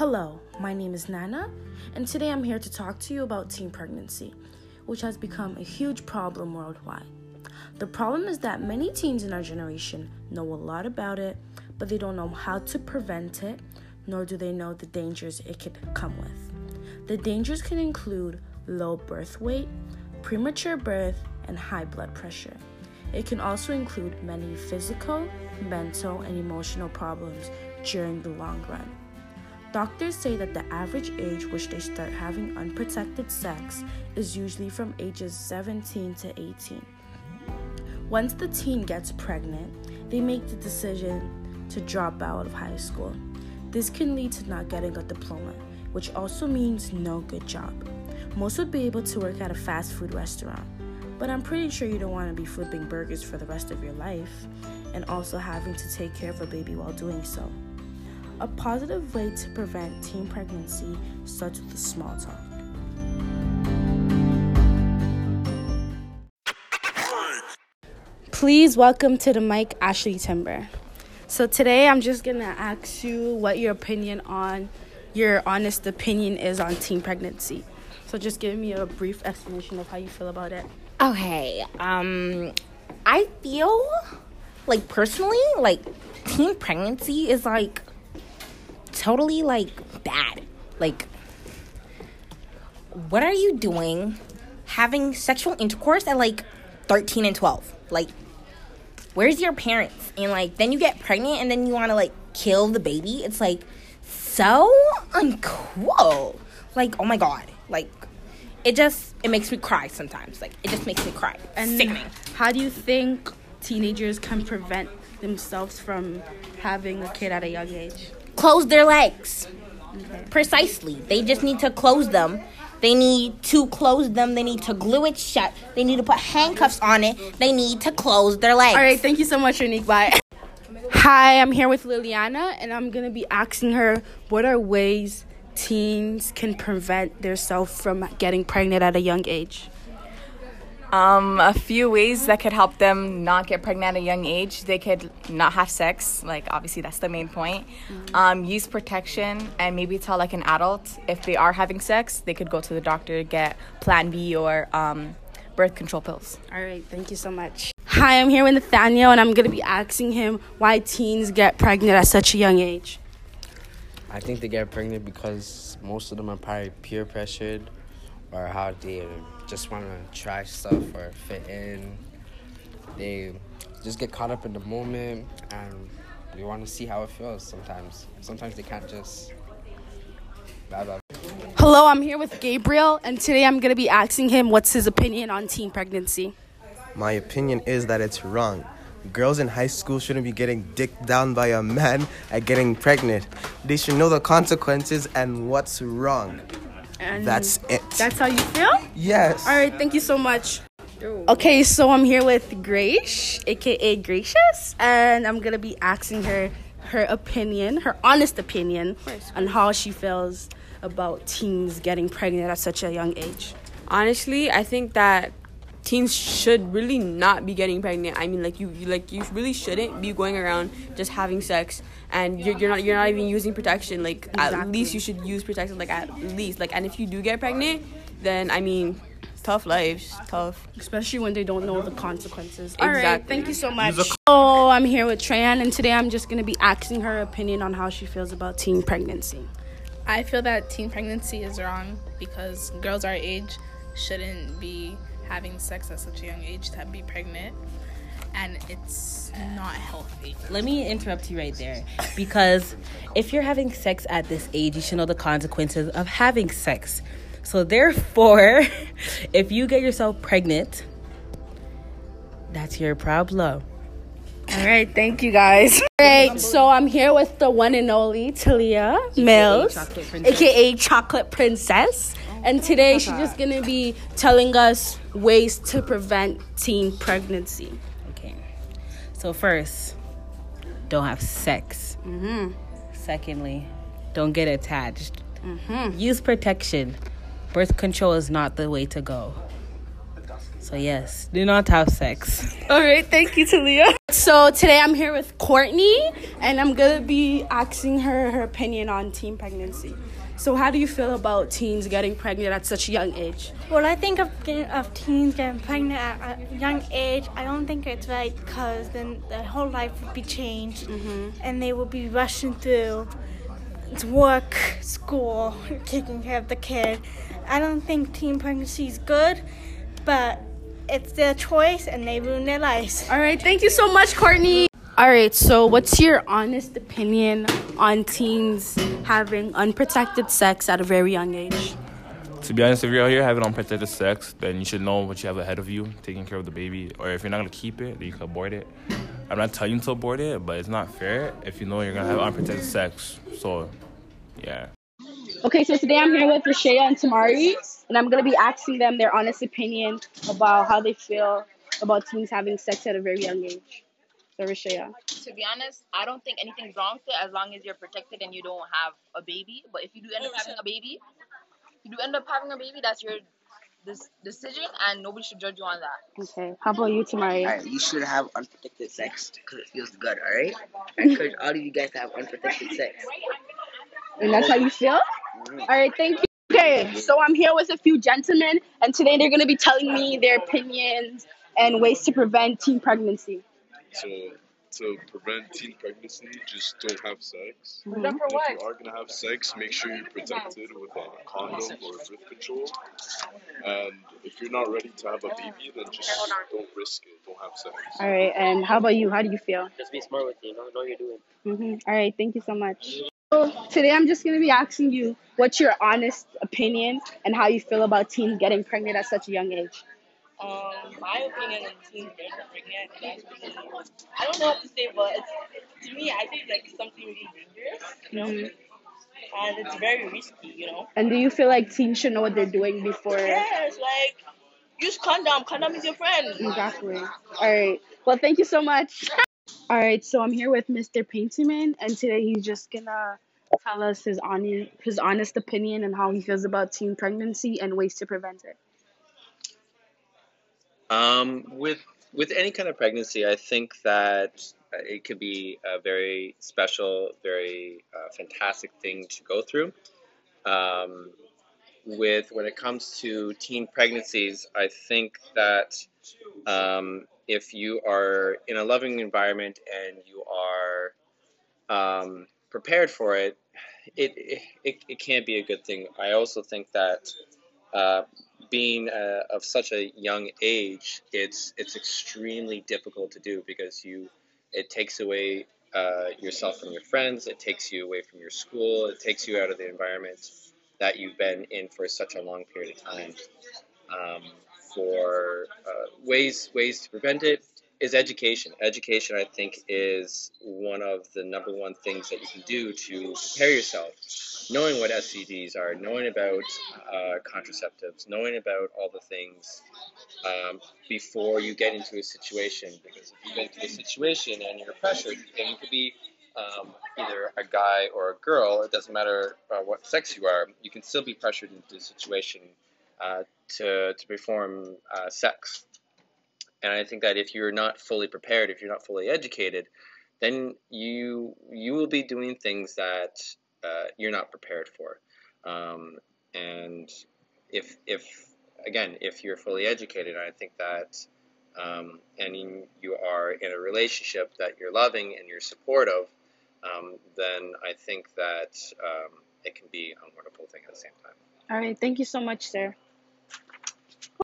Hello, my name is Nana, and today I'm here to talk to you about teen pregnancy, which has become a huge problem worldwide. The problem is that many teens in our generation know a lot about it, but they don't know how to prevent it, nor do they know the dangers it could come with. The dangers can include low birth weight, premature birth, and high blood pressure. It can also include many physical, mental, and emotional problems during the long run. Doctors say that the average age which they start having unprotected sex is usually from ages 17 to 18. Once the teen gets pregnant, they make the decision to drop out of high school. This can lead to not getting a diploma, which also means no good job. Most would be able to work at a fast food restaurant, but I'm pretty sure you don't want to be flipping burgers for the rest of your life and also having to take care of a baby while doing so. A positive way to prevent teen pregnancy starts with small talk. Please welcome to the mic Ashley Timber. So today I'm just gonna ask you what your opinion on your honest opinion is on teen pregnancy. So just give me a brief explanation of how you feel about it. Okay. Um I feel like personally like teen pregnancy is like totally like bad. Like what are you doing having sexual intercourse at like 13 and 12? Like where's your parents? And like then you get pregnant and then you want to like kill the baby. It's like so uncool. Like oh my god. Like it just it makes me cry sometimes. Like it just makes me cry. And Sickening. how do you think teenagers can prevent themselves from having a kid at a young age? Close their legs. Precisely. They just need to close them. They need to close them. They need to glue it shut. They need to put handcuffs on it. They need to close their legs. All right, thank you so much, Unique. Bye. Hi, I'm here with Liliana, and I'm gonna be asking her what are ways teens can prevent themselves from getting pregnant at a young age. Um, a few ways that could help them not get pregnant at a young age. They could not have sex, like obviously that's the main point. Um, use protection and maybe tell like an adult if they are having sex, they could go to the doctor to get Plan B or um, birth control pills. All right, thank you so much. Hi, I'm here with Nathaniel, and I'm gonna be asking him why teens get pregnant at such a young age. I think they get pregnant because most of them are probably peer pressured or how they just want to try stuff or fit in. They just get caught up in the moment and they want to see how it feels sometimes. Sometimes they can't just. Blah, blah. Hello, I'm here with Gabriel, and today I'm gonna be asking him what's his opinion on teen pregnancy. My opinion is that it's wrong. Girls in high school shouldn't be getting dicked down by a man at getting pregnant. They should know the consequences and what's wrong. And That's it. That's how you feel? Yes. All right, thank you so much. Okay, so I'm here with Grace, aka Gracious, and I'm gonna be asking her her opinion, her honest opinion, on how she feels about teens getting pregnant at such a young age. honestly i think that teens should really not be getting pregnant i mean like you, you like you really shouldn't be going around just having sex and you're, you're not you're not even using protection like at least you should use protection like at least like and if you do get pregnant then i mean tough lives tough Especially when they don't know the consequences. All right, Exactly. thank you so much. So I'm here with Treyan, and today I'm just gonna be asking her opinion on how she feels about teen pregnancy. I feel that teen pregnancy is wrong because girls our age shouldn't be having sex at such a young age to be pregnant, and it's not healthy. Let me interrupt you right there because if you're having sex at this age, you should know the consequences of having sex. So, therefore, if you get yourself pregnant, that's your problem. All right, thank you guys. All right, so I'm here with the one and only Talia Mills, Chocolate Princess. aka Chocolate Princess. And today she's just gonna be telling us ways to prevent teen pregnancy. Okay. So, first, don't have sex. Mm-hmm. Secondly, don't get attached. Mm-hmm. Use protection. Birth control is not the way to go. So yes, do not have sex. All right, thank you, Talia. So today I'm here with Courtney, and I'm gonna be asking her her opinion on teen pregnancy. So how do you feel about teens getting pregnant at such a young age? Well, I think of, of teens getting pregnant at a young age, I don't think it's right because then their whole life would be changed mm-hmm. and they would be rushing through work, school, taking care of the kid. I don't think teen pregnancy is good, but it's their choice and they ruin their lives. All right, thank you so much, Courtney. All right, so what's your honest opinion on teens having unprotected sex at a very young age? To be honest, if you're out here having unprotected sex, then you should know what you have ahead of you, taking care of the baby. Or if you're not gonna keep it, then you can abort it. I'm not telling you to abort it, but it's not fair if you know you're gonna have unprotected sex. So, yeah. Okay, so today I'm here with Rashaya and Tamari, and I'm gonna be asking them their honest opinion about how they feel about teens having sex at a very young age. So Rashaya. to be honest, I don't think anything's wrong with it as long as you're protected and you don't have a baby. But if you do end up having a baby, you do end up having a baby, that's your this decision, and nobody should judge you on that. Okay, how about you, Tamari? Alright, you should have unprotected sex because it feels good, alright? I encourage all of you guys to have unprotected sex. And that's how you feel? Mm-hmm. All right, thank you. Okay, so I'm here with a few gentlemen, and today they're going to be telling me their opinions and ways to prevent teen pregnancy. So to prevent teen pregnancy, just don't have sex. Mhm. And if you are gonna have sex, make sure you're protected with a condom or birth control. And if you're not ready to have a baby, then just don't risk it. Don't have sex. All right, and how about you? How do you feel? Just be smart with it, you know, know what you're doing. hmm All right, thank you so much. So today I'm just going to be asking you what's your honest opinion and how you feel about teens getting pregnant at such a young age. Um, my opinion on teens getting pregnant is actually, I don't know what to say, but it's, to me, I think like something really dangerous, you know, Mhm. and it's very risky, you know. And do you feel like teens should know what they're doing before? Yes, like use condom. Condom is your friend. Exactly. All right. Well, thank you so much. All right. So I'm here with Mr. Painterman, and today he's just gonna tell us his honest his honest opinion and how he feels about teen pregnancy and ways to prevent it. Um, with with any kind of pregnancy, I think that it could be a very special, very uh, fantastic thing to go through. Um, with when it comes to teen pregnancies, I think that um, if you are in a loving environment and you are um, prepared for it, it, it, it, it can be a good thing. I also think that uh, being uh, of such a young age, it's it's extremely difficult to do because you it takes away uh, yourself from your friends, it takes you away from your school, it takes you out of the environment that you've been in for such a long period of time. Um, for uh, ways ways to prevent it is education. Education, I think, is one of the number one things that you can do to prepare yourself. Knowing what STDs are, knowing about uh, contraceptives, knowing about all the things um, before you get into a situation. Because if you get into a situation and you're pressured, and you could be um, either a guy or a girl, it doesn't matter uh, what sex you are, you can still be pressured into a situation uh, to, to perform uh, sex. And I think that if you're not fully prepared, if you're not fully educated, then you you will be doing things that uh, you're not prepared for. Um, and if if again, if you're fully educated, I think that um, and you are in a relationship that you're loving and you're supportive, um, then I think that um, it can be a wonderful thing at the same time. All right. Thank you so much, sir.